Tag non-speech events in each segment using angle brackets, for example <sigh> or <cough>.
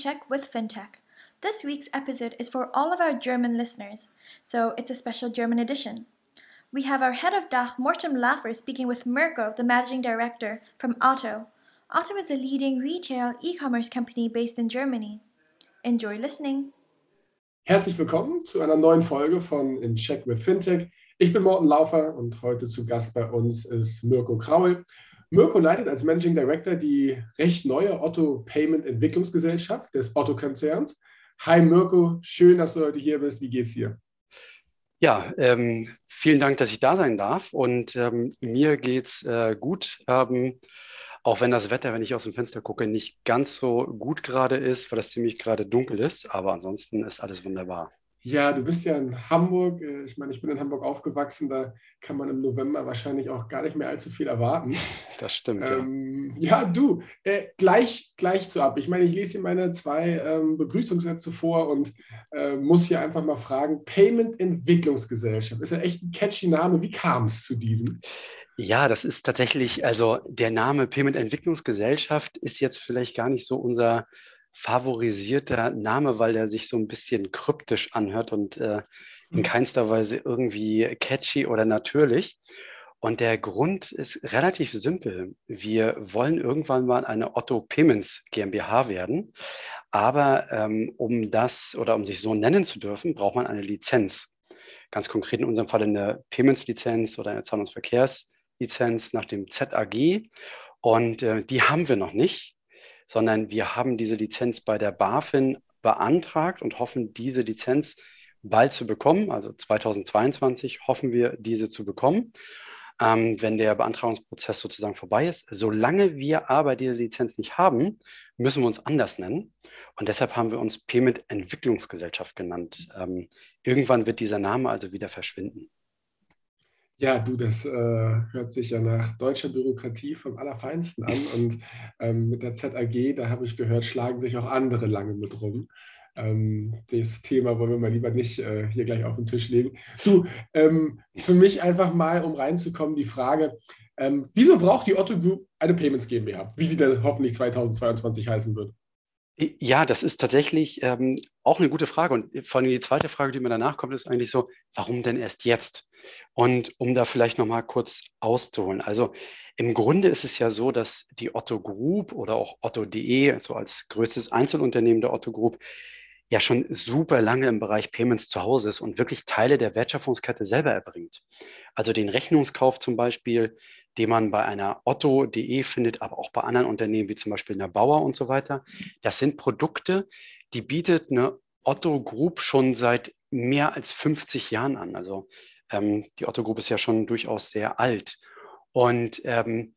Check with FinTech. This week's episode is for all of our German listeners, so it's a special German edition. We have our head of DACH, Morten Laffer, speaking with Mirko, the managing director from Otto. Otto is a leading retail e-commerce company based in Germany. Enjoy listening. Herzlich willkommen zu einer neuen Folge von In Check with FinTech. Ich bin Morten Laufer und heute zu Gast bei uns ist Mirko Kraul. Mirko leitet als Managing Director die recht neue Otto Payment Entwicklungsgesellschaft des Otto-Konzerns. Hi Mirko, schön, dass du heute hier bist. Wie geht's dir? Ja, ähm, vielen Dank, dass ich da sein darf. Und ähm, mir geht's äh, gut. Ähm, auch wenn das Wetter, wenn ich aus dem Fenster gucke, nicht ganz so gut gerade ist, weil es ziemlich gerade dunkel ist. Aber ansonsten ist alles wunderbar. Ja, du bist ja in Hamburg. Äh, ich meine, ich bin in Hamburg aufgewachsen. Da kann man im November wahrscheinlich auch gar nicht mehr allzu viel erwarten. <laughs> Das stimmt. Ähm, ja. ja. du, äh, gleich, gleich zu ab. Ich meine, ich lese hier meine zwei ähm, Begrüßungssätze vor und äh, muss hier einfach mal fragen: Payment Entwicklungsgesellschaft ist ja echt ein catchy Name. Wie kam es zu diesem? Ja, das ist tatsächlich, also der Name Payment Entwicklungsgesellschaft ist jetzt vielleicht gar nicht so unser favorisierter Name, weil der sich so ein bisschen kryptisch anhört und äh, in hm. keinster Weise irgendwie catchy oder natürlich. Und der Grund ist relativ simpel. Wir wollen irgendwann mal eine Otto Payments GmbH werden. Aber ähm, um das oder um sich so nennen zu dürfen, braucht man eine Lizenz. Ganz konkret in unserem Fall eine Payments-Lizenz oder eine Zahlungsverkehrslizenz nach dem ZAG. Und äh, die haben wir noch nicht sondern wir haben diese Lizenz bei der BaFin beantragt und hoffen, diese Lizenz bald zu bekommen. Also 2022 hoffen wir, diese zu bekommen, ähm, wenn der Beantragungsprozess sozusagen vorbei ist. Solange wir aber diese Lizenz nicht haben, müssen wir uns anders nennen. Und deshalb haben wir uns Payment Entwicklungsgesellschaft genannt. Ähm, irgendwann wird dieser Name also wieder verschwinden. Ja, du, das äh, hört sich ja nach deutscher Bürokratie vom Allerfeinsten an. <laughs> Und ähm, mit der ZAG, da habe ich gehört, schlagen sich auch andere lange mit rum. Ähm, das Thema wollen wir mal lieber nicht äh, hier gleich auf den Tisch legen. Du, ähm, für mich einfach mal, um reinzukommen, die Frage, ähm, wieso braucht die Otto Group eine Payments GmbH, wie sie dann hoffentlich 2022 heißen wird? Ja, das ist tatsächlich ähm, auch eine gute Frage. Und vor allem die zweite Frage, die mir danach kommt, ist eigentlich so, warum denn erst jetzt? Und um da vielleicht nochmal kurz auszuholen. Also im Grunde ist es ja so, dass die Otto Group oder auch Otto.de, so als größtes Einzelunternehmen der Otto Group, ja schon super lange im Bereich Payments zu Hause ist und wirklich Teile der Wertschöpfungskette selber erbringt. Also den Rechnungskauf zum Beispiel, den man bei einer Otto.de findet, aber auch bei anderen Unternehmen wie zum Beispiel einer Bauer und so weiter. Das sind Produkte, die bietet eine Otto Group schon seit mehr als 50 Jahren an. Also ähm, die Otto Group ist ja schon durchaus sehr alt. Und ähm,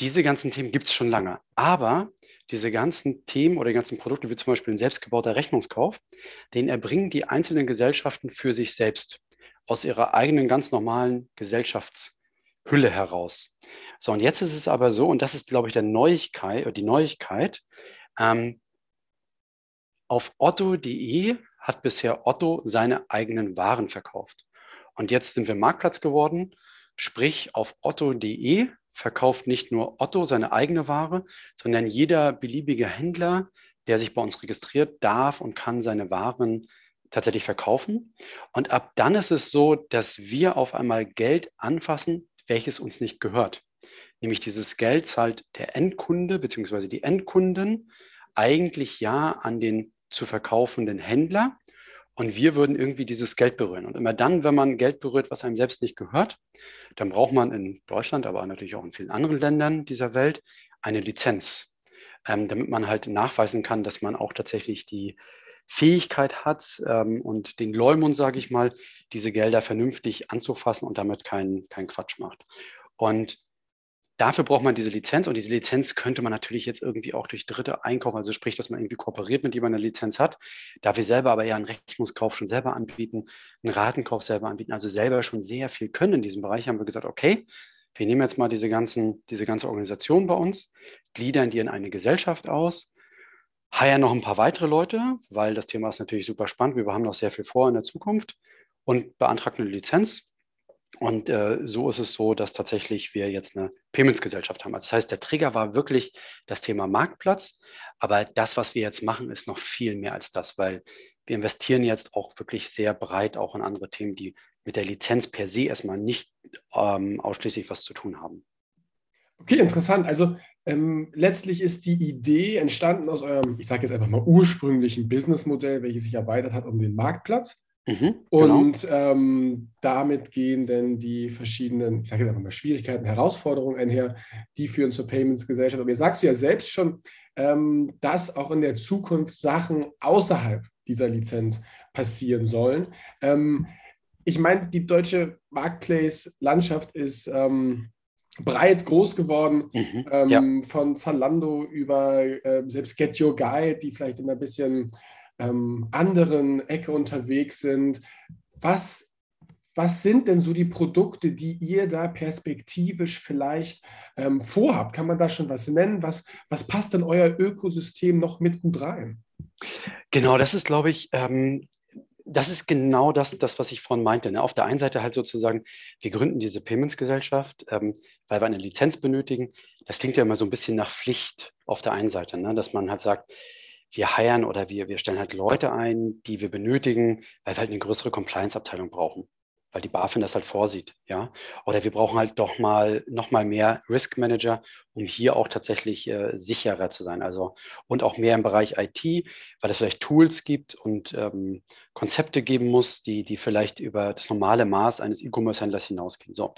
diese ganzen Themen gibt es schon lange. Aber diese ganzen Themen oder die ganzen Produkte, wie zum Beispiel ein selbstgebauter Rechnungskauf, den erbringen die einzelnen Gesellschaften für sich selbst aus ihrer eigenen ganz normalen Gesellschaftshülle heraus. So, und jetzt ist es aber so, und das ist, glaube ich, der Neuigkeit, die Neuigkeit, ähm, auf otto.de hat bisher Otto seine eigenen Waren verkauft. Und jetzt sind wir Marktplatz geworden, sprich auf otto.de verkauft nicht nur Otto seine eigene Ware, sondern jeder beliebige Händler, der sich bei uns registriert, darf und kann seine Waren tatsächlich verkaufen. Und ab dann ist es so, dass wir auf einmal Geld anfassen, welches uns nicht gehört. Nämlich dieses Geld zahlt der Endkunde bzw. die Endkunden eigentlich ja an den zu verkaufenden Händler. Und wir würden irgendwie dieses Geld berühren. Und immer dann, wenn man Geld berührt, was einem selbst nicht gehört, dann braucht man in Deutschland, aber natürlich auch in vielen anderen Ländern dieser Welt eine Lizenz, ähm, damit man halt nachweisen kann, dass man auch tatsächlich die Fähigkeit hat ähm, und den Leumund, sage ich mal, diese Gelder vernünftig anzufassen und damit keinen kein Quatsch macht. Und Dafür braucht man diese Lizenz und diese Lizenz könnte man natürlich jetzt irgendwie auch durch Dritte einkaufen, also sprich, dass man irgendwie kooperiert mit jemandem eine Lizenz hat. Da wir selber aber ja einen Rechnungskauf schon selber anbieten, einen Ratenkauf selber anbieten, also selber schon sehr viel können in diesem Bereich, haben wir gesagt, okay, wir nehmen jetzt mal diese, ganzen, diese ganze Organisation bei uns, gliedern die in eine Gesellschaft aus, heiern noch ein paar weitere Leute, weil das Thema ist natürlich super spannend. Wir haben noch sehr viel vor in der Zukunft und beantragen eine Lizenz Und äh, so ist es so, dass tatsächlich wir jetzt eine Payments-Gesellschaft haben. Also das heißt, der Trigger war wirklich das Thema Marktplatz. Aber das, was wir jetzt machen, ist noch viel mehr als das, weil wir investieren jetzt auch wirklich sehr breit auch in andere Themen, die mit der Lizenz per se erstmal nicht ähm, ausschließlich was zu tun haben. Okay, interessant. Also ähm, letztlich ist die Idee entstanden aus eurem, ich sage jetzt einfach mal ursprünglichen Businessmodell, welches sich erweitert hat um den Marktplatz. Mhm, genau. und ähm, damit gehen dann die verschiedenen, ich sage jetzt einfach mal Schwierigkeiten, Herausforderungen einher, die führen zur Payments-Gesellschaft. Und ihr sagst ja selbst schon, ähm, dass auch in der Zukunft Sachen außerhalb dieser Lizenz passieren sollen. Ähm, ich meine, die deutsche Marketplace-Landschaft ist ähm, breit groß geworden, mhm, ähm, ja. von Zalando über äh, selbst Get Your Guide, die vielleicht in einer bisschen ähm, anderen Ecke unterwegs sind. Was, was sind denn so die Produkte, die ihr da perspektivisch vielleicht ähm, vorhabt? Kann man da schon was nennen? Was, was passt in euer Ökosystem noch mit gut rein? Genau, das ist, glaube ich, ähm, das ist genau das, das, was ich vorhin meinte. Ne? Auf der einen Seite halt sozusagen, wir gründen diese Payments-Gesellschaft, ähm, weil wir eine Lizenz benötigen. Das klingt ja immer so ein bisschen nach Pflicht auf der einen Seite, ne? dass man halt sagt, wir heiern oder wir, wir stellen halt Leute ein, die wir benötigen, weil wir halt eine größere Compliance-Abteilung brauchen weil die BaFin das halt vorsieht, ja. Oder wir brauchen halt doch mal noch mal mehr Risk Manager, um hier auch tatsächlich äh, sicherer zu sein. Also und auch mehr im Bereich IT, weil es vielleicht Tools gibt und ähm, Konzepte geben muss, die, die vielleicht über das normale Maß eines E-Commerce-Händlers hinausgehen. So,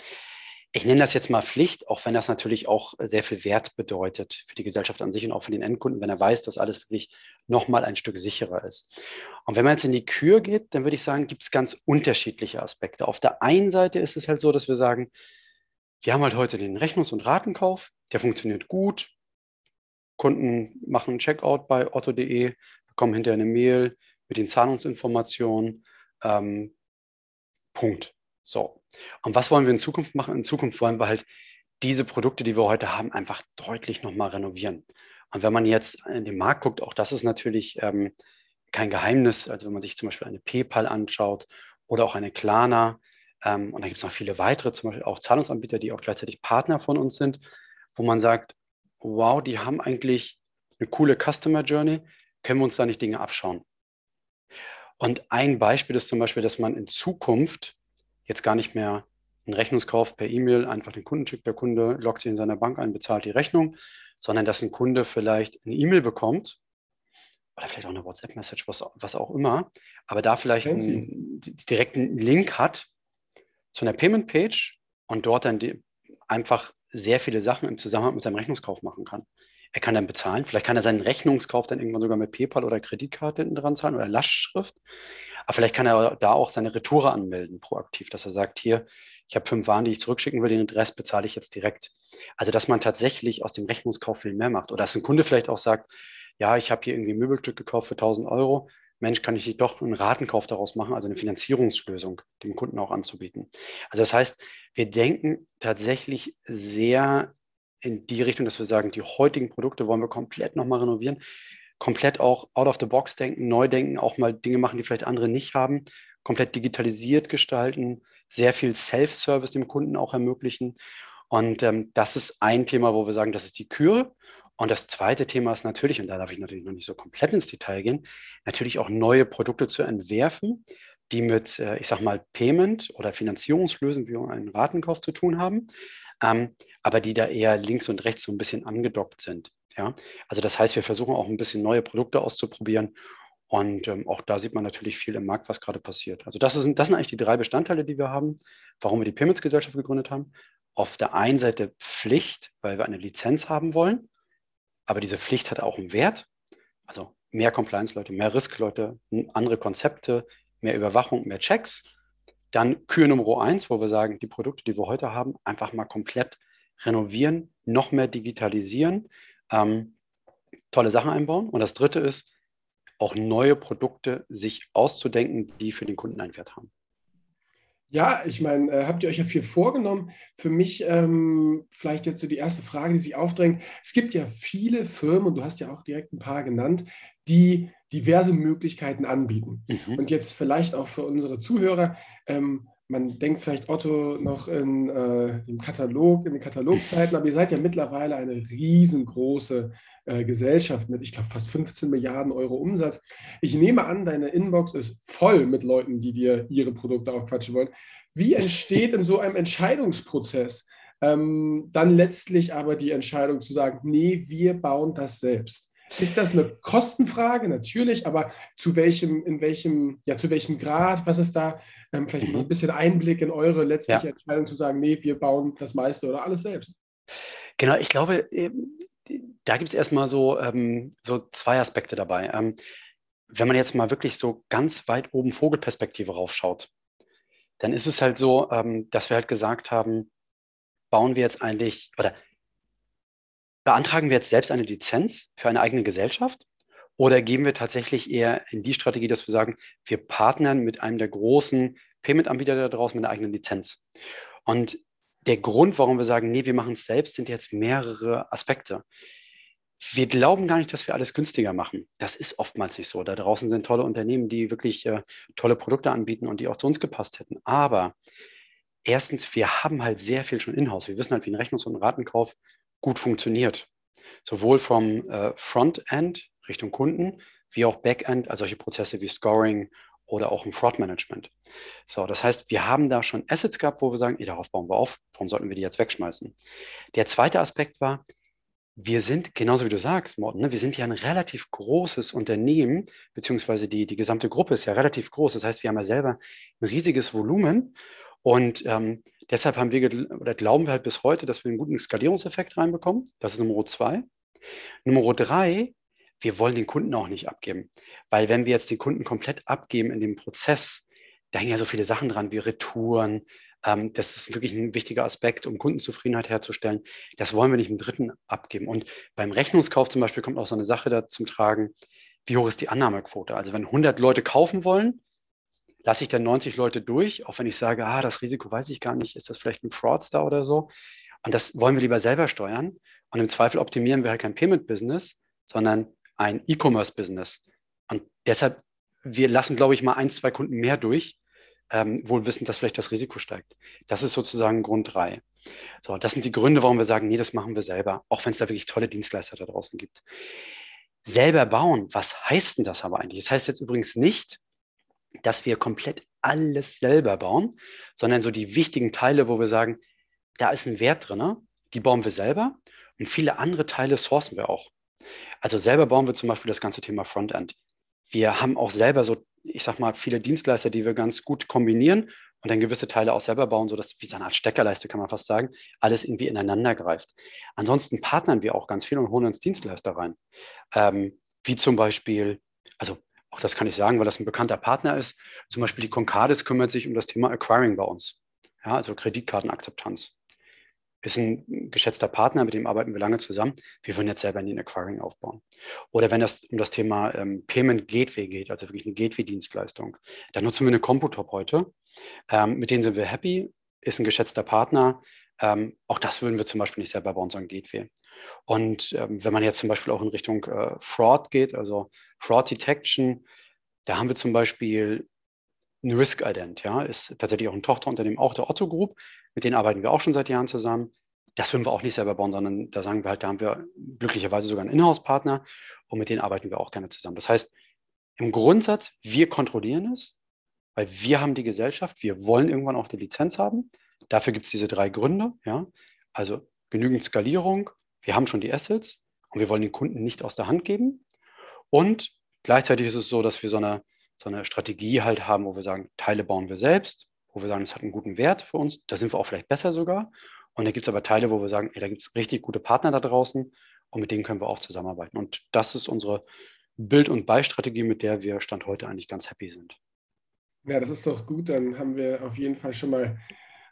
ich nenne das jetzt mal Pflicht, auch wenn das natürlich auch sehr viel Wert bedeutet für die Gesellschaft an sich und auch für den Endkunden, wenn er weiß, dass alles wirklich nochmal ein Stück sicherer ist. Und wenn man jetzt in die Kür geht, dann würde ich sagen, gibt es ganz unterschiedliche Aspekte. Auf der einen Seite ist es halt so, dass wir sagen, wir haben halt heute den Rechnungs- und Ratenkauf, der funktioniert gut. Kunden machen einen Checkout bei otto.de, bekommen hinterher eine Mail mit den Zahlungsinformationen. Ähm, Punkt. So. Und was wollen wir in Zukunft machen? In Zukunft wollen wir halt diese Produkte, die wir heute haben, einfach deutlich nochmal renovieren. Und wenn man jetzt in den Markt guckt, auch das ist natürlich ähm, kein Geheimnis. Also wenn man sich zum Beispiel eine PayPal anschaut oder auch eine Klarna, ähm, und da gibt es noch viele weitere, zum Beispiel auch Zahlungsanbieter, die auch gleichzeitig Partner von uns sind, wo man sagt, wow, die haben eigentlich eine coole Customer Journey, können wir uns da nicht Dinge abschauen? Und ein Beispiel ist zum Beispiel, dass man in Zukunft jetzt gar nicht mehr einen Rechnungskauf per E-Mail einfach den Kunden schickt, der Kunde loggt sich in seiner Bank ein, bezahlt die Rechnung, sondern dass ein Kunde vielleicht eine E-Mail bekommt oder vielleicht auch eine WhatsApp-Message, was, was auch immer, aber da vielleicht einen direkten Link hat zu einer Payment-Page und dort dann die, einfach sehr viele Sachen im Zusammenhang mit seinem Rechnungskauf machen kann. Er kann dann bezahlen. Vielleicht kann er seinen Rechnungskauf dann irgendwann sogar mit PayPal oder Kreditkarte hinten dran zahlen oder Lastschrift. Aber vielleicht kann er da auch seine Retoure anmelden, proaktiv, dass er sagt, hier, ich habe fünf Waren, die ich zurückschicken will, den Rest bezahle ich jetzt direkt. Also, dass man tatsächlich aus dem Rechnungskauf viel mehr macht. Oder dass ein Kunde vielleicht auch sagt, ja, ich habe hier irgendwie ein Möbelstück gekauft für 1000 Euro. Mensch, kann ich doch einen Ratenkauf daraus machen, also eine Finanzierungslösung dem Kunden auch anzubieten. Also das heißt, wir denken tatsächlich sehr in die Richtung, dass wir sagen, die heutigen Produkte wollen wir komplett nochmal renovieren, komplett auch out of the box denken, neu denken, auch mal Dinge machen, die vielleicht andere nicht haben, komplett digitalisiert gestalten, sehr viel Self-Service dem Kunden auch ermöglichen. Und ähm, das ist ein Thema, wo wir sagen, das ist die Kür. Und das zweite Thema ist natürlich, und da darf ich natürlich noch nicht so komplett ins Detail gehen, natürlich auch neue Produkte zu entwerfen, die mit, äh, ich sag mal, Payment oder Finanzierungslösungen wie einen Ratenkauf zu tun haben, ähm, aber die da eher links und rechts so ein bisschen angedockt sind. Ja? Also das heißt, wir versuchen auch ein bisschen neue Produkte auszuprobieren und ähm, auch da sieht man natürlich viel im Markt, was gerade passiert. Also das, ist, das sind eigentlich die drei Bestandteile, die wir haben, warum wir die Payments-Gesellschaft gegründet haben. Auf der einen Seite Pflicht, weil wir eine Lizenz haben wollen, aber diese Pflicht hat auch einen Wert. Also mehr Compliance-Leute, mehr Risk-Leute, andere Konzepte, mehr Überwachung, mehr Checks. Dann Kür Nummer eins, wo wir sagen, die Produkte, die wir heute haben, einfach mal komplett renovieren, noch mehr digitalisieren, ähm, tolle Sachen einbauen. Und das dritte ist, auch neue Produkte sich auszudenken, die für den Kunden einen Wert haben. Ja, ich meine, äh, habt ihr euch ja viel vorgenommen? Für mich ähm, vielleicht jetzt so die erste Frage, die sich aufdrängt. Es gibt ja viele Firmen, und du hast ja auch direkt ein paar genannt, die diverse Möglichkeiten anbieten. Mhm. Und jetzt vielleicht auch für unsere Zuhörer, ähm, man denkt vielleicht Otto noch in äh, dem Katalog, in den Katalogzeiten, aber ihr seid ja mittlerweile eine riesengroße äh, Gesellschaft mit, ich glaube, fast 15 Milliarden Euro Umsatz. Ich nehme an, deine Inbox ist voll mit Leuten, die dir ihre Produkte aufquatschen wollen. Wie entsteht in so einem Entscheidungsprozess ähm, dann letztlich aber die Entscheidung zu sagen, nee, wir bauen das selbst? Ist das eine Kostenfrage? Natürlich, aber zu welchem, in welchem, ja, zu welchem Grad? Was ist da ähm, vielleicht mhm. ein bisschen Einblick in eure letztliche ja. Entscheidung zu sagen, nee, wir bauen das meiste oder alles selbst? Genau, ich glaube, ähm, da gibt es erstmal so, ähm, so zwei Aspekte dabei. Ähm, wenn man jetzt mal wirklich so ganz weit oben Vogelperspektive raufschaut, dann ist es halt so, ähm, dass wir halt gesagt haben, bauen wir jetzt eigentlich oder beantragen wir jetzt selbst eine Lizenz für eine eigene Gesellschaft oder gehen wir tatsächlich eher in die Strategie, dass wir sagen, wir partnern mit einem der großen Payment-Anbieter da draußen mit einer eigenen Lizenz? Und der Grund, warum wir sagen, nee, wir machen es selbst, sind jetzt mehrere Aspekte. Wir glauben gar nicht, dass wir alles günstiger machen. Das ist oftmals nicht so. Da draußen sind tolle Unternehmen, die wirklich äh, tolle Produkte anbieten und die auch zu uns gepasst hätten. Aber erstens, wir haben halt sehr viel schon in-house. Wir wissen halt, wie ein Rechnungs- und Ratenkauf gut funktioniert. Sowohl vom äh, Frontend Richtung Kunden, wie auch Backend, also solche Prozesse wie Scoring oder auch im Fraud Management. So, das heißt, wir haben da schon Assets gehabt, wo wir sagen, ey, darauf bauen wir auf, warum sollten wir die jetzt wegschmeißen? Der zweite Aspekt war, wir sind, genauso wie du sagst, Morten, ne, wir sind ja ein relativ großes Unternehmen, beziehungsweise die, die gesamte Gruppe ist ja relativ groß. Das heißt, wir haben ja selber ein riesiges Volumen und ähm, deshalb haben wir oder glauben wir halt bis heute, dass wir einen guten Skalierungseffekt reinbekommen. Das ist Nummer zwei. Nummer drei, wir wollen den Kunden auch nicht abgeben. Weil wenn wir jetzt den Kunden komplett abgeben in dem Prozess, da hängen ja so viele Sachen dran wie Retouren. Ähm, das ist wirklich ein wichtiger Aspekt, um Kundenzufriedenheit herzustellen. Das wollen wir nicht im Dritten abgeben. Und beim Rechnungskauf zum Beispiel kommt auch so eine Sache da zum Tragen. Wie hoch ist die Annahmequote? Also wenn 100 Leute kaufen wollen, lasse ich dann 90 Leute durch, auch wenn ich sage, ah, das Risiko weiß ich gar nicht, ist das vielleicht ein Fraudster oder so? Und das wollen wir lieber selber steuern. Und im Zweifel optimieren wir halt kein Payment-Business, sondern ein E-Commerce-Business. Und deshalb, wir lassen, glaube ich, mal ein, zwei Kunden mehr durch, ähm, wohl wissend, dass vielleicht das Risiko steigt. Das ist sozusagen Grund drei. So, das sind die Gründe, warum wir sagen, nee, das machen wir selber, auch wenn es da wirklich tolle Dienstleister da draußen gibt. Selber bauen, was heißt denn das aber eigentlich? Das heißt jetzt übrigens nicht, dass wir komplett alles selber bauen, sondern so die wichtigen Teile, wo wir sagen, da ist ein Wert drin, die bauen wir selber und viele andere Teile sourcen wir auch. Also selber bauen wir zum Beispiel das ganze Thema Frontend. Wir haben auch selber so, ich sag mal, viele Dienstleister, die wir ganz gut kombinieren und dann gewisse Teile auch selber bauen, sodass wie so eine Art Steckerleiste, kann man fast sagen, alles irgendwie ineinander greift. Ansonsten partnern wir auch ganz viel und holen uns Dienstleister rein. Ähm, wie zum Beispiel, also auch das kann ich sagen, weil das ein bekannter Partner ist. Zum Beispiel die Concardis kümmert sich um das Thema Acquiring bei uns. Ja, also Kreditkartenakzeptanz ist ein geschätzter Partner, mit dem arbeiten wir lange zusammen. Wir würden jetzt selber in den Acquiring aufbauen. Oder wenn es um das Thema ähm, Payment Gateway geht, also wirklich eine Gateway-Dienstleistung, dann nutzen wir eine Computop heute. Ähm, mit denen sind wir happy, ist ein geschätzter Partner. Ähm, auch das würden wir zum Beispiel nicht selber bauen, sondern Gateway. Und ähm, wenn man jetzt zum Beispiel auch in Richtung äh, Fraud geht, also Fraud Detection, da haben wir zum Beispiel eine Risk Ident, ja, ist tatsächlich auch ein Tochterunternehmen, auch der Otto Group. Mit denen arbeiten wir auch schon seit Jahren zusammen. Das würden wir auch nicht selber bauen, sondern da sagen wir halt, da haben wir glücklicherweise sogar einen Inhouse-Partner und mit denen arbeiten wir auch gerne zusammen. Das heißt, im Grundsatz, wir kontrollieren es, weil wir haben die Gesellschaft, wir wollen irgendwann auch die Lizenz haben. Dafür gibt es diese drei Gründe, ja. Also genügend Skalierung, wir haben schon die Assets und wir wollen den Kunden nicht aus der Hand geben. Und gleichzeitig ist es so, dass wir so eine so eine Strategie halt haben, wo wir sagen, Teile bauen wir selbst, wo wir sagen, es hat einen guten Wert für uns, da sind wir auch vielleicht besser sogar. Und da gibt es aber Teile, wo wir sagen, ey, da gibt es richtig gute Partner da draußen und mit denen können wir auch zusammenarbeiten. Und das ist unsere Bild- und Beistrategie, mit der wir Stand heute eigentlich ganz happy sind. Ja, das ist doch gut. Dann haben wir auf jeden Fall schon mal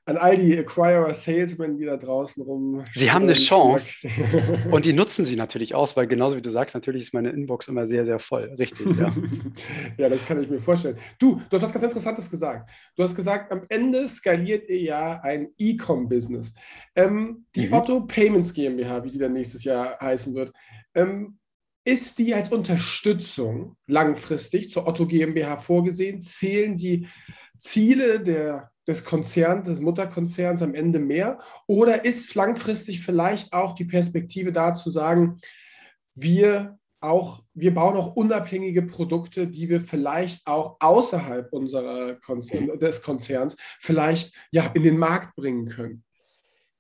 an all die Acquirer, Salesmen, die da draußen rum. Sie haben eine Chance und die nutzen sie natürlich aus, weil genauso wie du sagst, natürlich ist meine Inbox immer sehr, sehr voll. Richtig, ja. <laughs> ja, das kann ich mir vorstellen. Du, du hast was ganz Interessantes gesagt. Du hast gesagt, am Ende skaliert ihr ja ein E-Com-Business. Ähm, die mhm. Otto Payments GmbH, wie sie dann nächstes Jahr heißen wird, ähm, ist die als Unterstützung langfristig zur Otto GmbH vorgesehen? Zählen die Ziele der des Konzerns, des Mutterkonzerns am Ende mehr? Oder ist langfristig vielleicht auch die Perspektive da zu sagen, wir auch, wir bauen auch unabhängige Produkte, die wir vielleicht auch außerhalb unserer Konzern, des Konzerns vielleicht ja, in den Markt bringen können?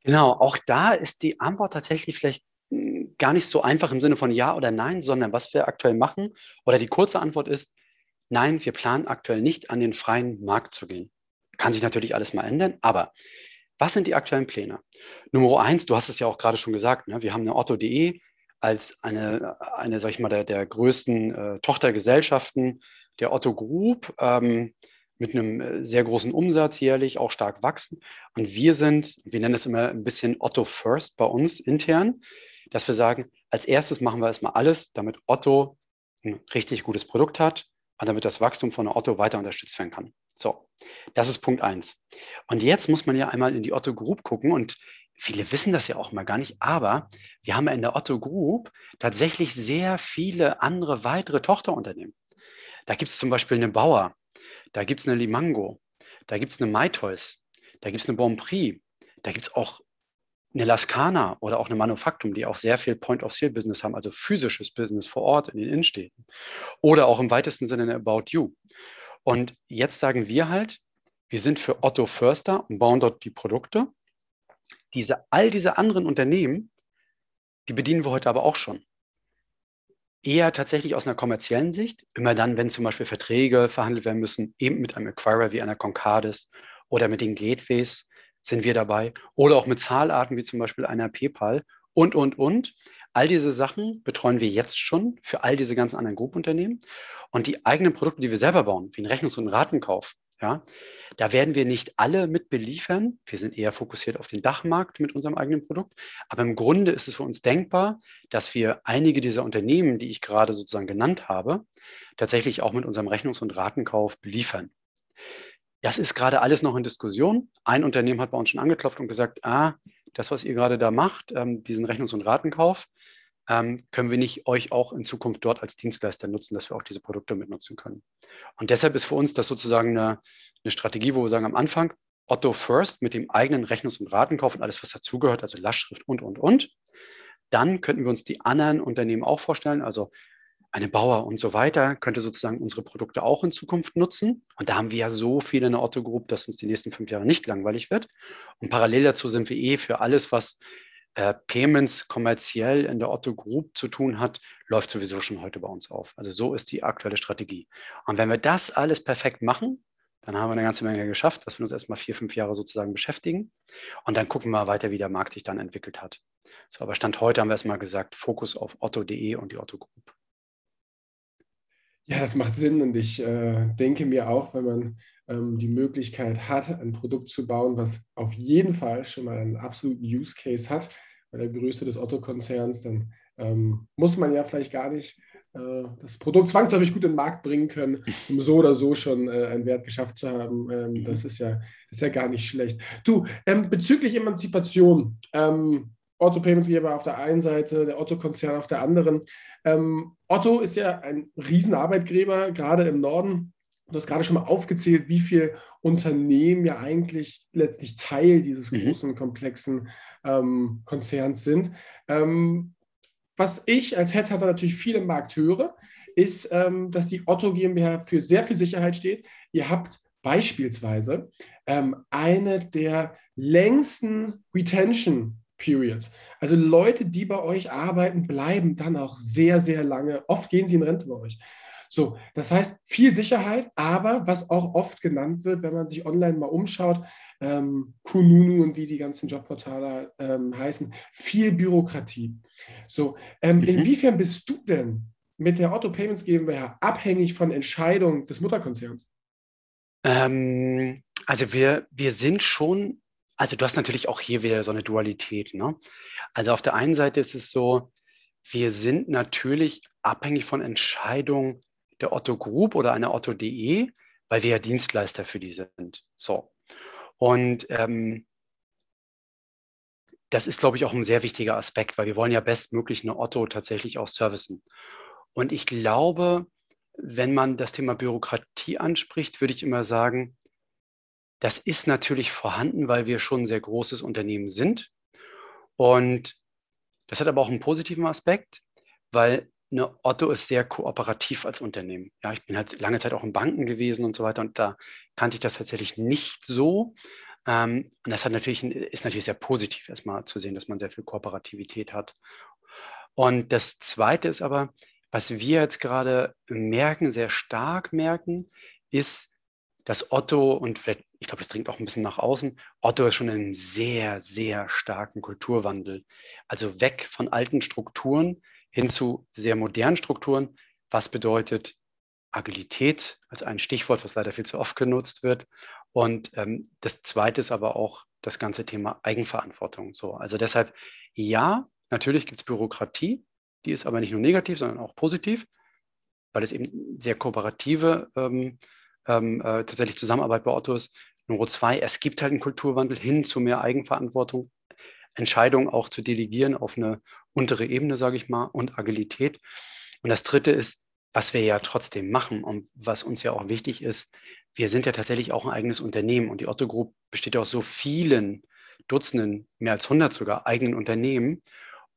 Genau, auch da ist die Antwort tatsächlich vielleicht hm, gar nicht so einfach im Sinne von Ja oder Nein, sondern was wir aktuell machen. Oder die kurze Antwort ist, nein, wir planen aktuell nicht an den freien Markt zu gehen. Kann sich natürlich alles mal ändern, aber was sind die aktuellen Pläne? Nummer eins, du hast es ja auch gerade schon gesagt, ne? wir haben eine Otto.de als eine, eine, sag ich mal, der, der größten äh, Tochtergesellschaften der Otto Group ähm, mit einem äh, sehr großen Umsatz jährlich, auch stark wachsen. Und wir sind, wir nennen es immer ein bisschen Otto First bei uns intern, dass wir sagen, als erstes machen wir erstmal alles, damit Otto ein richtig gutes Produkt hat und damit das Wachstum von Otto weiter unterstützt werden kann. So, das ist Punkt eins. Und jetzt muss man ja einmal in die Otto Group gucken und viele wissen das ja auch mal gar nicht, aber wir haben in der Otto Group tatsächlich sehr viele andere weitere Tochterunternehmen. Da gibt es zum Beispiel eine Bauer, da gibt es eine Limango, da gibt es eine MyToys, da gibt es eine Bonprix, da gibt es auch eine Lascana oder auch eine Manufaktum, die auch sehr viel Point-of-Sale-Business haben, also physisches Business vor Ort in den Innenstädten. Oder auch im weitesten Sinne eine About You. Und jetzt sagen wir halt, wir sind für Otto Förster und bauen dort die Produkte. Diese, all diese anderen Unternehmen, die bedienen wir heute aber auch schon. Eher tatsächlich aus einer kommerziellen Sicht, immer dann, wenn zum Beispiel Verträge verhandelt werden müssen, eben mit einem Acquirer wie einer Concardis oder mit den Gateways sind wir dabei oder auch mit Zahlarten wie zum Beispiel einer PayPal und, und, und. All diese Sachen betreuen wir jetzt schon für all diese ganzen anderen Gruppenunternehmen. Und die eigenen Produkte, die wir selber bauen, wie ein Rechnungs- und Ratenkauf, ja, da werden wir nicht alle mit beliefern. Wir sind eher fokussiert auf den Dachmarkt mit unserem eigenen Produkt. Aber im Grunde ist es für uns denkbar, dass wir einige dieser Unternehmen, die ich gerade sozusagen genannt habe, tatsächlich auch mit unserem Rechnungs- und Ratenkauf beliefern. Das ist gerade alles noch in Diskussion. Ein Unternehmen hat bei uns schon angeklopft und gesagt, ah, das, was ihr gerade da macht, ähm, diesen Rechnungs- und Ratenkauf, ähm, können wir nicht euch auch in Zukunft dort als Dienstleister nutzen, dass wir auch diese Produkte mitnutzen können. Und deshalb ist für uns das sozusagen eine, eine Strategie, wo wir sagen am Anfang, Otto First mit dem eigenen Rechnungs- und Ratenkauf und alles, was dazugehört, also Lastschrift und, und, und. Dann könnten wir uns die anderen Unternehmen auch vorstellen, also eine Bauer und so weiter könnte sozusagen unsere Produkte auch in Zukunft nutzen. Und da haben wir ja so viele in der Otto Group, dass uns die nächsten fünf Jahre nicht langweilig wird. Und parallel dazu sind wir eh für alles, was äh, Payments kommerziell in der Otto Group zu tun hat, läuft sowieso schon heute bei uns auf. Also so ist die aktuelle Strategie. Und wenn wir das alles perfekt machen, dann haben wir eine ganze Menge geschafft, dass wir uns erstmal vier, fünf Jahre sozusagen beschäftigen. Und dann gucken wir weiter, wie der Markt sich dann entwickelt hat. So, aber Stand heute haben wir erstmal gesagt, Fokus auf otto.de und die Otto Group. Ja, das macht Sinn und ich äh, denke mir auch, wenn man ähm, die Möglichkeit hat, ein Produkt zu bauen, was auf jeden Fall schon mal einen absoluten Use Case hat, bei der Größe des Otto-Konzerns, dann ähm, muss man ja vielleicht gar nicht äh, das Produkt zwangsläufig gut in den Markt bringen können, um so oder so schon äh, einen Wert geschafft zu haben. Ähm, mhm. das, ist ja, das ist ja gar nicht schlecht. Du, ähm, bezüglich Emanzipation, ähm, Otto Paymentsgeber auf der einen Seite, der Otto-Konzern auf der anderen. Ähm, Otto ist ja ein Riesenarbeitgeber, gerade im Norden. Du hast gerade schon mal aufgezählt, wie viele Unternehmen ja eigentlich letztlich Teil dieses mhm. großen, komplexen ähm, Konzerns sind. Ähm, was ich als Headhunter natürlich viel im Markt höre, ist, ähm, dass die Otto GmbH für sehr viel Sicherheit steht. Ihr habt beispielsweise ähm, eine der längsten Retention Periods. Also Leute, die bei euch arbeiten, bleiben dann auch sehr, sehr lange. Oft gehen sie in Rente bei euch. So, das heißt viel Sicherheit, aber was auch oft genannt wird, wenn man sich online mal umschaut, ähm, Kununu und wie die ganzen Jobportale ähm, heißen, viel Bürokratie. So, ähm, mhm. inwiefern bist du denn mit der Otto Payments GmbH abhängig von Entscheidungen des Mutterkonzerns? Ähm, also wir, wir sind schon also du hast natürlich auch hier wieder so eine Dualität. Ne? Also auf der einen Seite ist es so, wir sind natürlich abhängig von Entscheidungen der Otto Group oder einer Otto.de, weil wir ja Dienstleister für die sind. So. Und ähm, das ist, glaube ich, auch ein sehr wichtiger Aspekt, weil wir wollen ja bestmöglich eine Otto tatsächlich auch servicen. Und ich glaube, wenn man das Thema Bürokratie anspricht, würde ich immer sagen, das ist natürlich vorhanden, weil wir schon ein sehr großes Unternehmen sind. Und das hat aber auch einen positiven Aspekt, weil eine Otto ist sehr kooperativ als Unternehmen. Ja, ich bin halt lange Zeit auch in Banken gewesen und so weiter und da kannte ich das tatsächlich nicht so. Ähm, und das hat natürlich, ist natürlich sehr positiv, erstmal zu sehen, dass man sehr viel Kooperativität hat. Und das Zweite ist aber, was wir jetzt gerade merken, sehr stark merken, ist, dass Otto und vielleicht, ich glaube, es dringt auch ein bisschen nach außen, Otto ist schon in einem sehr, sehr starken Kulturwandel. Also weg von alten Strukturen hin zu sehr modernen Strukturen, was bedeutet Agilität als ein Stichwort, was leider viel zu oft genutzt wird. Und ähm, das Zweite ist aber auch das ganze Thema Eigenverantwortung. So, also deshalb, ja, natürlich gibt es Bürokratie, die ist aber nicht nur negativ, sondern auch positiv, weil es eben sehr kooperative ähm, ähm, äh, tatsächlich Zusammenarbeit bei Otto ist. Nummer zwei, es gibt halt einen Kulturwandel hin zu mehr Eigenverantwortung, Entscheidungen auch zu delegieren auf eine untere Ebene, sage ich mal, und Agilität. Und das dritte ist, was wir ja trotzdem machen und was uns ja auch wichtig ist, wir sind ja tatsächlich auch ein eigenes Unternehmen und die Otto Group besteht ja aus so vielen Dutzenden, mehr als 100 sogar eigenen Unternehmen.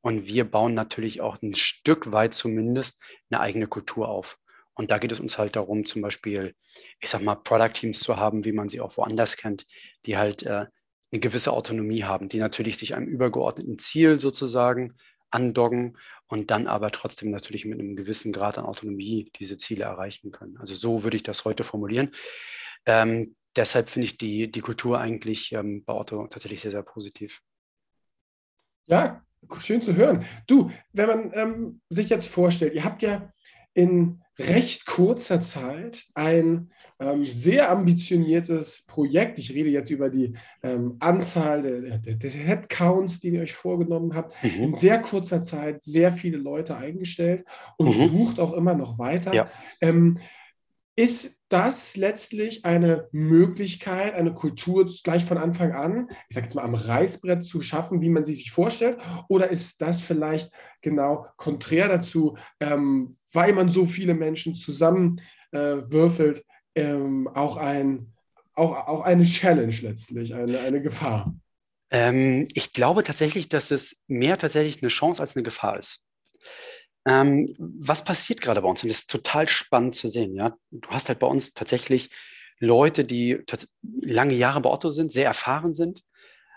Und wir bauen natürlich auch ein Stück weit zumindest eine eigene Kultur auf. Und da geht es uns halt darum, zum Beispiel, ich sag mal, Product Teams zu haben, wie man sie auch woanders kennt, die halt äh, eine gewisse Autonomie haben, die natürlich sich einem übergeordneten Ziel sozusagen andoggen und dann aber trotzdem natürlich mit einem gewissen Grad an Autonomie diese Ziele erreichen können. Also so würde ich das heute formulieren. Ähm, deshalb finde ich die, die Kultur eigentlich ähm, bei Otto tatsächlich sehr, sehr positiv. Ja, schön zu hören. Du, wenn man ähm, sich jetzt vorstellt, ihr habt ja in recht kurzer Zeit ein ähm, sehr ambitioniertes Projekt. Ich rede jetzt über die ähm, Anzahl der, der, der, Headcounts, die ihr euch vorgenommen habt. Mhm. In sehr kurzer Zeit sehr viele Leute eingestellt und mhm. sucht auch immer noch weiter. Ja. Ähm, ist das letztlich eine Möglichkeit, eine Kultur gleich von Anfang an, ich sage jetzt mal am Reißbrett zu schaffen, wie man sie sich vorstellt? Oder ist das vielleicht genau konträr dazu, ähm, weil man so viele Menschen zusammenwürfelt, äh, ähm, auch, ein, auch, auch eine <laughs> Challenge letztlich, eine, eine Gefahr? Ähm, ich glaube tatsächlich, dass es mehr tatsächlich eine Chance als eine Gefahr ist. Ähm, was passiert gerade bei uns? Und das ist total spannend zu sehen. Ja? Du hast halt bei uns tatsächlich Leute, die lange Jahre bei Otto sind, sehr erfahren sind,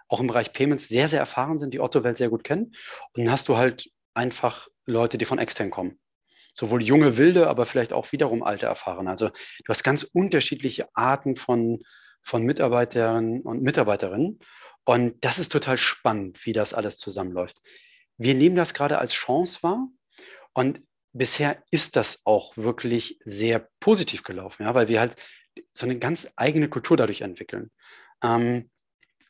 auch im Bereich Payments sehr, sehr erfahren sind, die Otto-Welt sehr gut kennen. Und dann hast du halt einfach Leute, die von extern kommen. Sowohl junge Wilde, aber vielleicht auch wiederum alte Erfahrene. Also du hast ganz unterschiedliche Arten von, von Mitarbeiterinnen und Mitarbeiterinnen. Und das ist total spannend, wie das alles zusammenläuft. Wir nehmen das gerade als Chance wahr, und bisher ist das auch wirklich sehr positiv gelaufen, ja, weil wir halt so eine ganz eigene Kultur dadurch entwickeln. Ähm,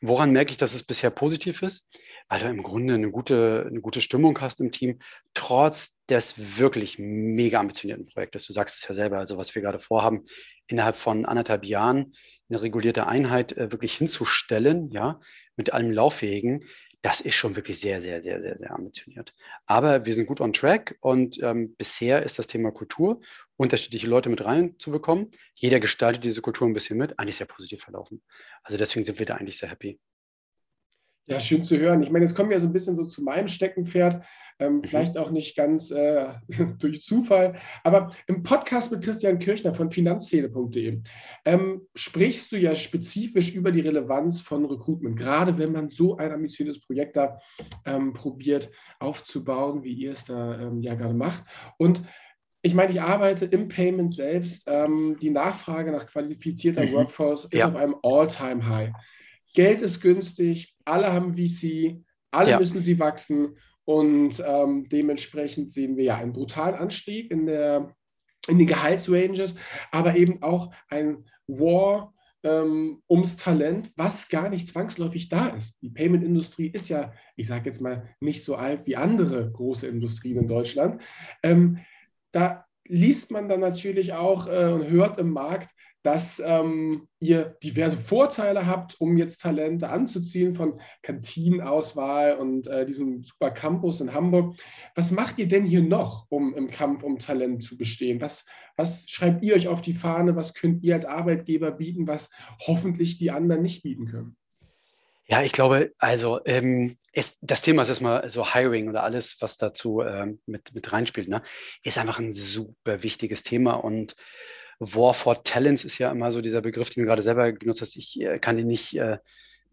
woran merke ich, dass es bisher positiv ist? Weil du im Grunde eine gute, eine gute Stimmung hast im Team, trotz des wirklich mega ambitionierten Projektes. Du sagst es ja selber, also was wir gerade vorhaben, innerhalb von anderthalb Jahren eine regulierte Einheit äh, wirklich hinzustellen, ja, mit allem Lauffähigen, das ist schon wirklich sehr, sehr, sehr, sehr, sehr ambitioniert. Aber wir sind gut on track und ähm, bisher ist das Thema Kultur, unterschiedliche Leute mit reinzubekommen. Jeder gestaltet diese Kultur ein bisschen mit, eigentlich sehr positiv verlaufen. Also deswegen sind wir da eigentlich sehr happy. Ja, schön zu hören. Ich meine, jetzt kommen wir so ein bisschen so zu meinem Steckenpferd, ähm, mhm. vielleicht auch nicht ganz äh, <laughs> durch Zufall, aber im Podcast mit Christian Kirchner von finanzszene.de ähm, sprichst du ja spezifisch über die Relevanz von Recruitment, gerade wenn man so ein ambitioniertes Projekt da ähm, probiert aufzubauen, wie ihr es da ähm, ja gerade macht. Und ich meine, ich arbeite im Payment selbst. Ähm, die Nachfrage nach qualifizierter mhm. Workforce ist ja. auf einem All-Time-High. Geld ist günstig, alle haben VC, alle ja. müssen sie wachsen und ähm, dementsprechend sehen wir ja einen brutalen Anstieg in, der, in den Gehaltsranges, aber eben auch ein War ähm, ums Talent, was gar nicht zwangsläufig da ist. Die Payment-Industrie ist ja, ich sage jetzt mal, nicht so alt wie andere große Industrien in Deutschland. Ähm, da liest man dann natürlich auch äh, und hört im Markt, dass ähm, ihr diverse Vorteile habt, um jetzt Talente anzuziehen, von Kantinenauswahl und äh, diesem super Campus in Hamburg. Was macht ihr denn hier noch, um im Kampf um Talent zu bestehen? Was, was schreibt ihr euch auf die Fahne? Was könnt ihr als Arbeitgeber bieten, was hoffentlich die anderen nicht bieten können? Ja, ich glaube, also ähm, ist, das Thema ist erstmal so Hiring oder alles, was dazu ähm, mit, mit reinspielt, ne? ist einfach ein super wichtiges Thema und War for Talents ist ja immer so dieser Begriff, den du gerade selber genutzt hast. Ich äh, kann ihn nicht, äh,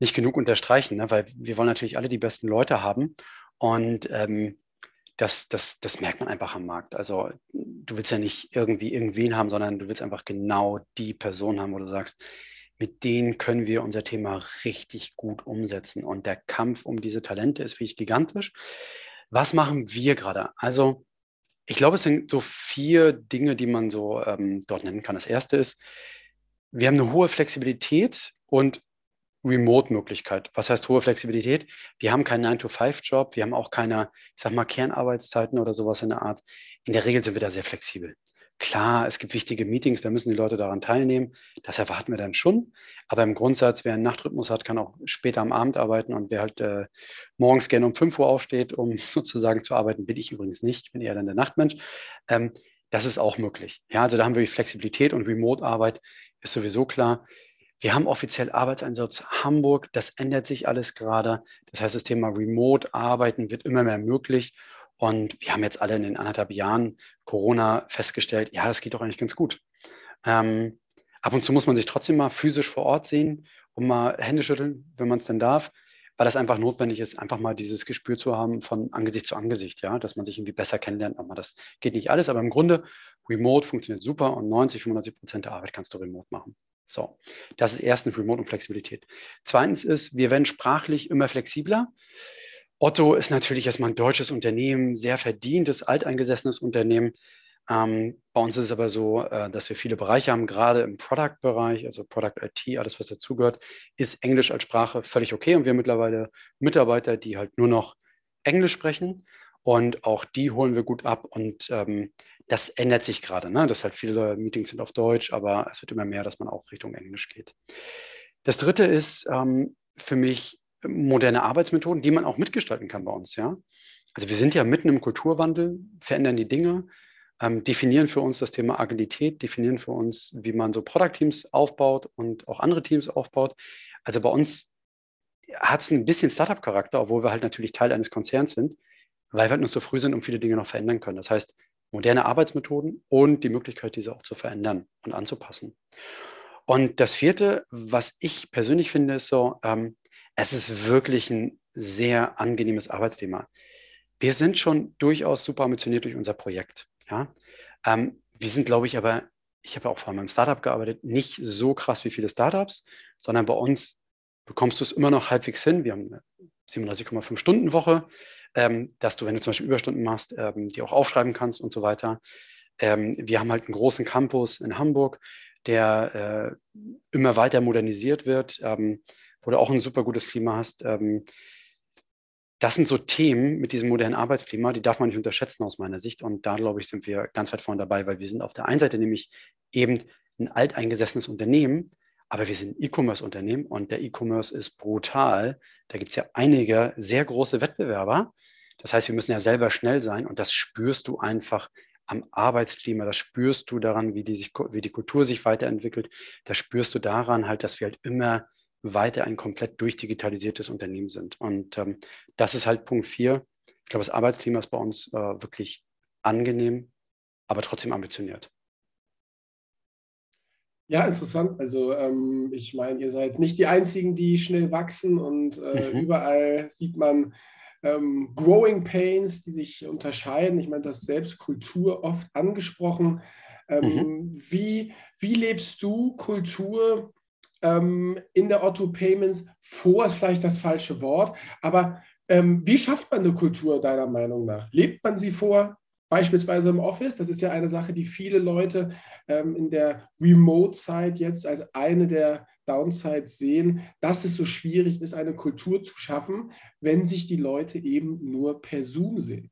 nicht genug unterstreichen, ne? weil wir wollen natürlich alle die besten Leute haben und ähm, das, das, das merkt man einfach am Markt. Also du willst ja nicht irgendwie irgendwen haben, sondern du willst einfach genau die Person haben, wo du sagst, mit denen können wir unser Thema richtig gut umsetzen. Und der Kampf um diese Talente ist wirklich gigantisch. Was machen wir gerade? Also, ich glaube, es sind so vier Dinge, die man so ähm, dort nennen kann. Das erste ist, wir haben eine hohe Flexibilität und Remote-Möglichkeit. Was heißt hohe Flexibilität? Wir haben keinen 9-to-5-Job, wir haben auch keine, ich sag mal, Kernarbeitszeiten oder sowas in der Art. In der Regel sind wir da sehr flexibel. Klar, es gibt wichtige Meetings, da müssen die Leute daran teilnehmen. Das erwarten wir dann schon. Aber im Grundsatz, wer einen Nachtrhythmus hat, kann auch später am Abend arbeiten. Und wer halt äh, morgens gerne um 5 Uhr aufsteht, um <laughs> sozusagen zu arbeiten, bin ich übrigens nicht. Ich bin eher dann der Nachtmensch. Ähm, das ist auch möglich. Ja, also da haben wir die Flexibilität und Remote-Arbeit ist sowieso klar. Wir haben offiziell Arbeitseinsatz Hamburg. Das ändert sich alles gerade. Das heißt, das Thema Remote-Arbeiten wird immer mehr möglich. Und wir haben jetzt alle in den anderthalb Jahren Corona festgestellt, ja, das geht doch eigentlich ganz gut. Ähm, ab und zu muss man sich trotzdem mal physisch vor Ort sehen und mal Hände schütteln, wenn man es denn darf, weil das einfach notwendig ist, einfach mal dieses Gespür zu haben von Angesicht zu Angesicht, ja, dass man sich irgendwie besser kennenlernt. Aber das geht nicht alles, aber im Grunde, Remote funktioniert super und 90, 95 Prozent der Arbeit kannst du remote machen. So, das ist erstens Remote und Flexibilität. Zweitens ist, wir werden sprachlich immer flexibler. Otto ist natürlich erstmal ein deutsches Unternehmen, sehr verdientes, alteingesessenes Unternehmen. Ähm, bei uns ist es aber so, äh, dass wir viele Bereiche haben, gerade im Product-Bereich, also Product IT, alles, was dazugehört, ist Englisch als Sprache völlig okay. Und wir haben mittlerweile Mitarbeiter, die halt nur noch Englisch sprechen. Und auch die holen wir gut ab. Und ähm, das ändert sich gerade. Ne? Das halt viele Meetings sind auf Deutsch, aber es wird immer mehr, dass man auch Richtung Englisch geht. Das dritte ist ähm, für mich moderne Arbeitsmethoden, die man auch mitgestalten kann bei uns, ja. Also wir sind ja mitten im Kulturwandel, verändern die Dinge, ähm, definieren für uns das Thema Agilität, definieren für uns, wie man so Product-Teams aufbaut und auch andere Teams aufbaut. Also bei uns hat es ein bisschen Startup-Charakter, obwohl wir halt natürlich Teil eines Konzerns sind, weil wir halt noch so früh sind und viele Dinge noch verändern können. Das heißt, moderne Arbeitsmethoden und die Möglichkeit, diese auch zu verändern und anzupassen. Und das vierte, was ich persönlich finde, ist so, ähm, es ist wirklich ein sehr angenehmes Arbeitsthema. Wir sind schon durchaus super ambitioniert durch unser Projekt. Ja? Ähm, wir sind, glaube ich, aber, ich habe auch vor allem im Startup gearbeitet, nicht so krass wie viele Startups, sondern bei uns bekommst du es immer noch halbwegs hin. Wir haben eine 37,5 Stunden Woche, ähm, dass du, wenn du zum Beispiel Überstunden machst, ähm, die auch aufschreiben kannst und so weiter. Ähm, wir haben halt einen großen Campus in Hamburg, der äh, immer weiter modernisiert wird. Ähm, wo du auch ein super gutes Klima hast. Ähm, das sind so Themen mit diesem modernen Arbeitsklima, die darf man nicht unterschätzen aus meiner Sicht. Und da, glaube ich, sind wir ganz weit vorne dabei, weil wir sind auf der einen Seite nämlich eben ein alteingesessenes Unternehmen, aber wir sind ein E-Commerce-Unternehmen und der E-Commerce ist brutal. Da gibt es ja einige sehr große Wettbewerber. Das heißt, wir müssen ja selber schnell sein und das spürst du einfach am Arbeitsklima, das spürst du daran, wie die, sich, wie die Kultur sich weiterentwickelt. Das spürst du daran halt, dass wir halt immer weiter ein komplett durchdigitalisiertes Unternehmen sind. Und ähm, das ist halt Punkt vier. Ich glaube, das Arbeitsklima ist bei uns äh, wirklich angenehm, aber trotzdem ambitioniert. Ja, interessant. Also ähm, ich meine, ihr seid nicht die Einzigen, die schnell wachsen und äh, mhm. überall sieht man ähm, Growing Pains, die sich unterscheiden. Ich meine, das selbst Kultur oft angesprochen. Ähm, mhm. wie, wie lebst du Kultur ähm, in der Otto Payments. Vor ist vielleicht das falsche Wort, aber ähm, wie schafft man eine Kultur deiner Meinung nach? Lebt man sie vor? Beispielsweise im Office, das ist ja eine Sache, die viele Leute ähm, in der Remote-Zeit jetzt als eine der Downsides sehen, dass es so schwierig ist, eine Kultur zu schaffen, wenn sich die Leute eben nur per Zoom sehen.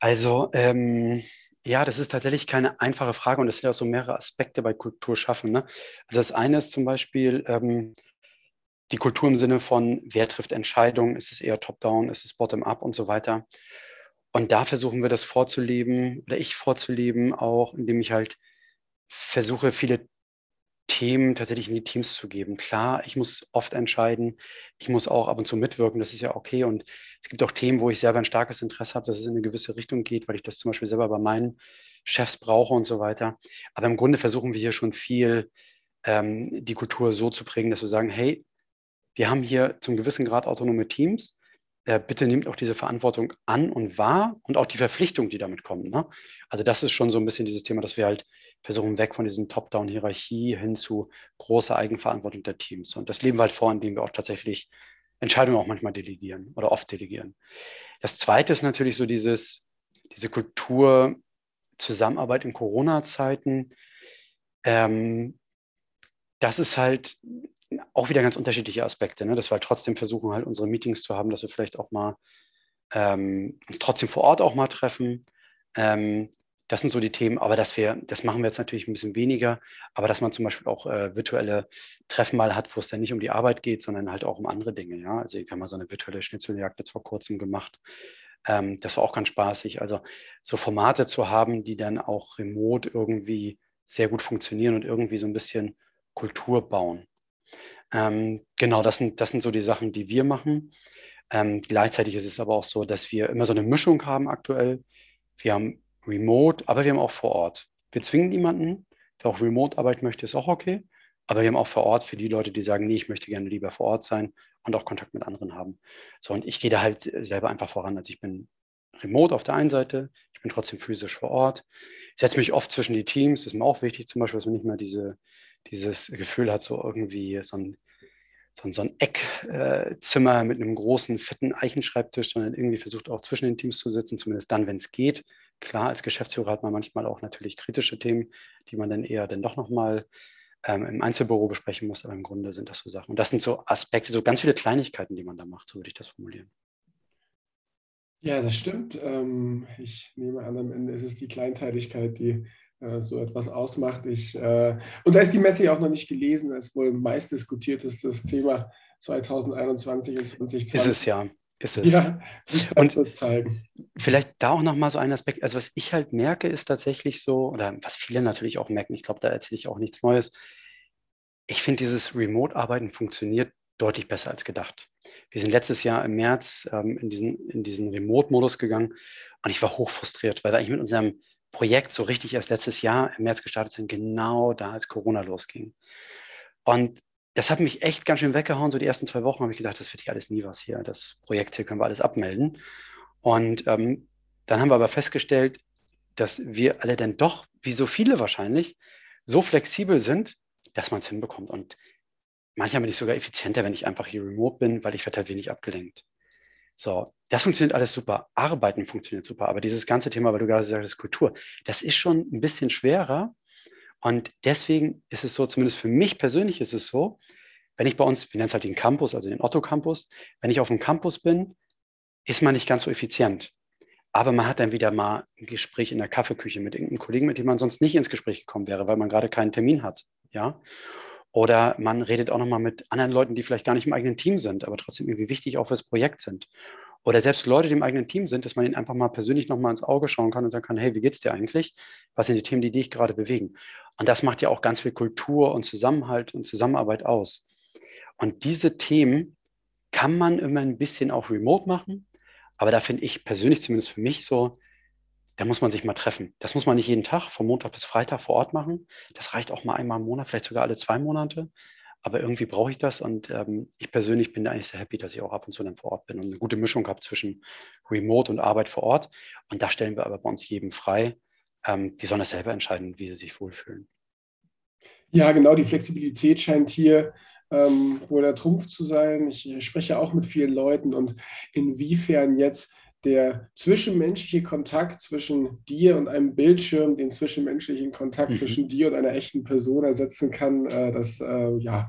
Also ähm, Ja, das ist tatsächlich keine einfache Frage und es sind auch so mehrere Aspekte bei Kultur schaffen. Ne? Also das eine ist zum Beispiel ähm, die Kultur im Sinne von, wer trifft Entscheidungen, ist es eher top-down, ist es bottom-up und so weiter. Und da versuchen wir das vorzuleben oder ich vorzuleben auch, indem ich halt versuche, viele Themen tatsächlich in die Teams zu geben. Klar, ich muss oft entscheiden, ich muss auch ab und zu mitwirken, das ist ja okay. Und es gibt auch Themen, wo ich selber ein starkes Interesse habe, dass es in eine gewisse Richtung geht, weil ich das zum Beispiel selber bei meinen Chefs brauche und so weiter. Aber im Grunde versuchen wir hier schon viel, ähm, die Kultur so zu prägen, dass wir sagen, hey, wir haben hier zum gewissen Grad autonome Teams bitte nehmt auch diese Verantwortung an und wahr und auch die Verpflichtung, die damit kommen. Ne? Also das ist schon so ein bisschen dieses Thema, dass wir halt versuchen, weg von diesem Top-Down-Hierarchie hin zu großer Eigenverantwortung der Teams. Und das leben wir halt vor, indem wir auch tatsächlich Entscheidungen auch manchmal delegieren oder oft delegieren. Das Zweite ist natürlich so dieses, diese Kultur Zusammenarbeit in Corona-Zeiten. Ähm, das ist halt auch wieder ganz unterschiedliche Aspekte, ne? dass wir halt trotzdem versuchen, halt unsere Meetings zu haben, dass wir vielleicht auch mal ähm, trotzdem vor Ort auch mal treffen. Ähm, das sind so die Themen, aber dass wir, das machen wir jetzt natürlich ein bisschen weniger, aber dass man zum Beispiel auch äh, virtuelle Treffen mal hat, wo es dann nicht um die Arbeit geht, sondern halt auch um andere Dinge. Ja, also ich habe mal so eine virtuelle Schnitzeljagd jetzt vor kurzem gemacht. Ähm, das war auch ganz spaßig. Also so Formate zu haben, die dann auch remote irgendwie sehr gut funktionieren und irgendwie so ein bisschen Kultur bauen. Ähm, genau, das sind, das sind so die Sachen, die wir machen. Ähm, gleichzeitig ist es aber auch so, dass wir immer so eine Mischung haben aktuell. Wir haben Remote, aber wir haben auch vor Ort. Wir zwingen niemanden, der auch Remote arbeiten möchte, ist auch okay. Aber wir haben auch vor Ort für die Leute, die sagen, nee, ich möchte gerne lieber vor Ort sein und auch Kontakt mit anderen haben. So, und ich gehe da halt selber einfach voran. Also ich bin remote auf der einen Seite, ich bin trotzdem physisch vor Ort. Ich setze mich oft zwischen die Teams, das ist mir auch wichtig, zum Beispiel, dass man nicht mehr diese, dieses Gefühl hat, so irgendwie so ein, so ein, so ein Eckzimmer mit einem großen, fetten Eichenschreibtisch, sondern irgendwie versucht auch zwischen den Teams zu sitzen, zumindest dann, wenn es geht. Klar, als Geschäftsführer hat man manchmal auch natürlich kritische Themen, die man dann eher dann doch nochmal ähm, im Einzelbüro besprechen muss, aber im Grunde sind das so Sachen. Und das sind so Aspekte, so ganz viele Kleinigkeiten, die man da macht, so würde ich das formulieren. Ja, das stimmt. Ähm, ich nehme an, am Ende ist es die Kleinteiligkeit, die äh, so etwas ausmacht. Ich, äh, und da ist die Messe ja auch noch nicht gelesen. Das ist wohl meist diskutiert ist das Thema 2021 und 2020. Ist es ja. Ist es. Ja, und. Vielleicht da auch nochmal so ein Aspekt, also was ich halt merke, ist tatsächlich so, oder was viele natürlich auch merken, ich glaube, da erzähle ich auch nichts Neues. Ich finde, dieses Remote-Arbeiten funktioniert deutlich besser als gedacht. Wir sind letztes Jahr im März ähm, in diesen, in diesen Remote-Modus gegangen und ich war hoch frustriert, weil wir eigentlich mit unserem Projekt so richtig erst letztes Jahr im März gestartet sind, genau da, als Corona losging. Und das hat mich echt ganz schön weggehauen. So die ersten zwei Wochen habe ich gedacht, das wird hier alles nie was hier. Das Projekt hier können wir alles abmelden. Und ähm, dann haben wir aber festgestellt, dass wir alle dann doch, wie so viele wahrscheinlich, so flexibel sind, dass man es hinbekommt. Und manchmal bin ich sogar effizienter, wenn ich einfach hier remote bin, weil ich werde halt wenig abgelenkt. So, das funktioniert alles super. Arbeiten funktioniert super. Aber dieses ganze Thema, weil du gerade sagst, Kultur, das ist schon ein bisschen schwerer. Und deswegen ist es so, zumindest für mich persönlich ist es so, wenn ich bei uns, wir nennen es halt den Campus, also den Otto Campus, wenn ich auf dem Campus bin, ist man nicht ganz so effizient. Aber man hat dann wieder mal ein Gespräch in der Kaffeeküche mit irgendeinem Kollegen, mit dem man sonst nicht ins Gespräch gekommen wäre, weil man gerade keinen Termin hat. Ja. Oder man redet auch nochmal mit anderen Leuten, die vielleicht gar nicht im eigenen Team sind, aber trotzdem irgendwie wichtig auch fürs Projekt sind. Oder selbst Leute, die im eigenen Team sind, dass man ihnen einfach mal persönlich nochmal ins Auge schauen kann und sagen kann, hey, wie geht's dir eigentlich? Was sind die Themen, die dich gerade bewegen? Und das macht ja auch ganz viel Kultur und Zusammenhalt und Zusammenarbeit aus. Und diese Themen kann man immer ein bisschen auch remote machen. Aber da finde ich persönlich, zumindest für mich so, da muss man sich mal treffen. Das muss man nicht jeden Tag, von Montag bis Freitag vor Ort machen. Das reicht auch mal einmal im Monat, vielleicht sogar alle zwei Monate. Aber irgendwie brauche ich das und ähm, ich persönlich bin da eigentlich sehr happy, dass ich auch ab und zu dann vor Ort bin und eine gute Mischung habe zwischen Remote und Arbeit vor Ort. Und da stellen wir aber bei uns jedem frei. Ähm, die sollen das selber entscheiden, wie sie sich wohlfühlen. Ja, genau, die Flexibilität scheint hier ähm, wohl der Trumpf zu sein. Ich spreche auch mit vielen Leuten und inwiefern jetzt der zwischenmenschliche Kontakt zwischen dir und einem Bildschirm, den zwischenmenschlichen Kontakt mhm. zwischen dir und einer echten Person ersetzen kann, äh, das äh, ja,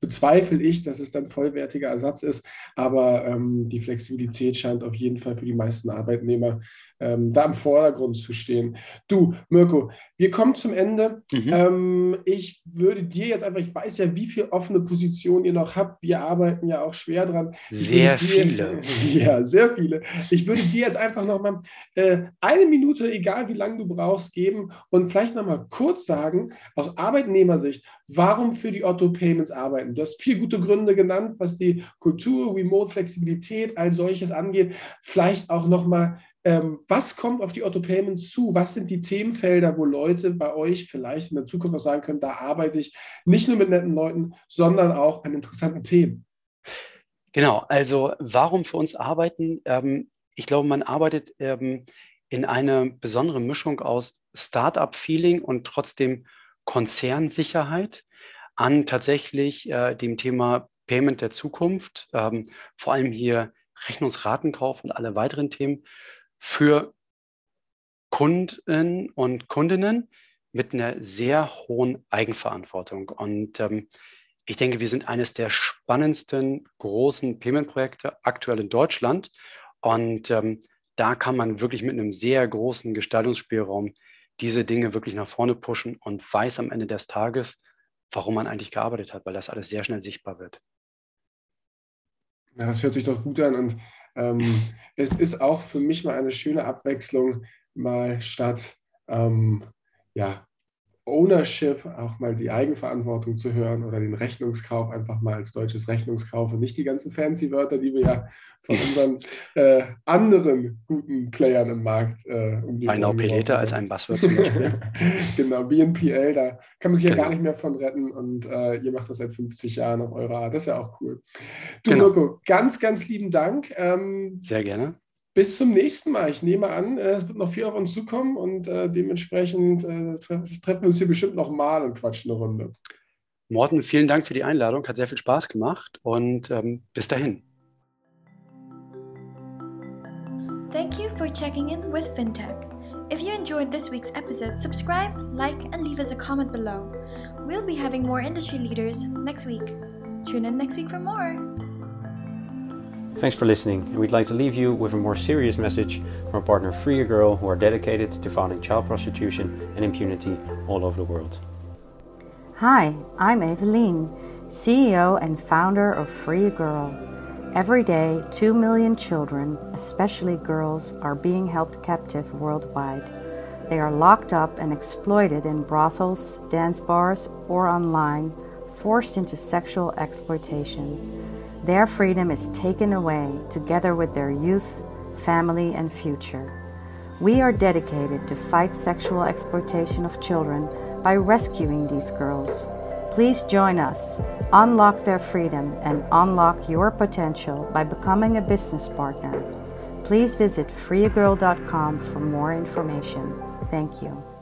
bezweifle ich, dass es dann vollwertiger Ersatz ist. Aber ähm, die Flexibilität scheint auf jeden Fall für die meisten Arbeitnehmer ähm, da im Vordergrund zu stehen. Du, Mirko, wir kommen zum Ende. Mhm. Ähm, ich würde dir jetzt einfach, ich weiß ja, wie viele offene Positionen ihr noch habt. Wir arbeiten ja auch schwer dran. Sehr dir, viele. <laughs> Ja, sehr viele. Ich würde dir jetzt einfach noch mal äh, eine Minute, egal wie lange du brauchst, geben und vielleicht noch mal kurz sagen, aus Arbeitnehmersicht, warum für die Otto Payments arbeiten. Du hast vier gute Gründe genannt, was die Kultur, Remote, Flexibilität, all solches angeht. Vielleicht auch noch mal ähm, was kommt auf die Otto Payments zu? Was sind die Themenfelder, wo Leute bei euch vielleicht in der Zukunft auch sagen können, da arbeite ich nicht nur mit netten Leuten, sondern auch an interessanten Themen? Genau, also warum für uns arbeiten? Ähm, ich glaube, man arbeitet ähm, in einer besonderen Mischung aus Startup-Feeling und trotzdem Konzernsicherheit an tatsächlich äh, dem Thema Payment der Zukunft, ähm, vor allem hier Rechnungsratenkauf und alle weiteren Themen für Kunden und Kundinnen mit einer sehr hohen Eigenverantwortung. Und ähm, ich denke, wir sind eines der spannendsten großen Payment-Projekte aktuell in Deutschland. Und ähm, da kann man wirklich mit einem sehr großen Gestaltungsspielraum diese Dinge wirklich nach vorne pushen und weiß am Ende des Tages, warum man eigentlich gearbeitet hat, weil das alles sehr schnell sichtbar wird. Ja, das hört sich doch gut an. Und ähm, es ist auch für mich mal eine schöne Abwechslung, mal statt ähm, ja, Ownership auch mal die Eigenverantwortung zu hören oder den Rechnungskauf einfach mal als deutsches Rechnungskauf und nicht die ganzen fancy Wörter, die wir ja von unseren <laughs> äh, anderen guten Playern im Markt äh, um die Ein Opelator als ein Buzzword zum Beispiel. <laughs> genau, BNPL, da kann man sich genau. ja gar nicht mehr von retten und äh, ihr macht das seit 50 Jahren auf eurer Art. Das ist ja auch cool. Du, genau. Mirko, ganz, ganz lieben Dank. Ähm, Sehr gerne bis zum nächsten Mal. Ich nehme an, äh, es wird noch viel auf uns zukommen und äh, dementsprechend äh, treffen wir uns hier bestimmt noch mal und quatschen eine Runde. Morten, vielen Dank für die Einladung. Hat sehr viel Spaß gemacht und ähm, bis dahin. Thank you for checking in with FinTech. If you enjoyed this week's episode, subscribe, like, and leave us a comment below. We'll be having more industry leaders next week. Tune in next week for more. Thanks for listening, and we'd like to leave you with a more serious message from our partner Free a Girl, who are dedicated to fighting child prostitution and impunity all over the world. Hi, I'm Eveline, CEO and founder of Free a Girl. Every day, 2 million children, especially girls, are being held captive worldwide. They are locked up and exploited in brothels, dance bars, or online, forced into sexual exploitation. Their freedom is taken away together with their youth, family, and future. We are dedicated to fight sexual exploitation of children by rescuing these girls. Please join us, unlock their freedom, and unlock your potential by becoming a business partner. Please visit freeagirl.com for more information. Thank you.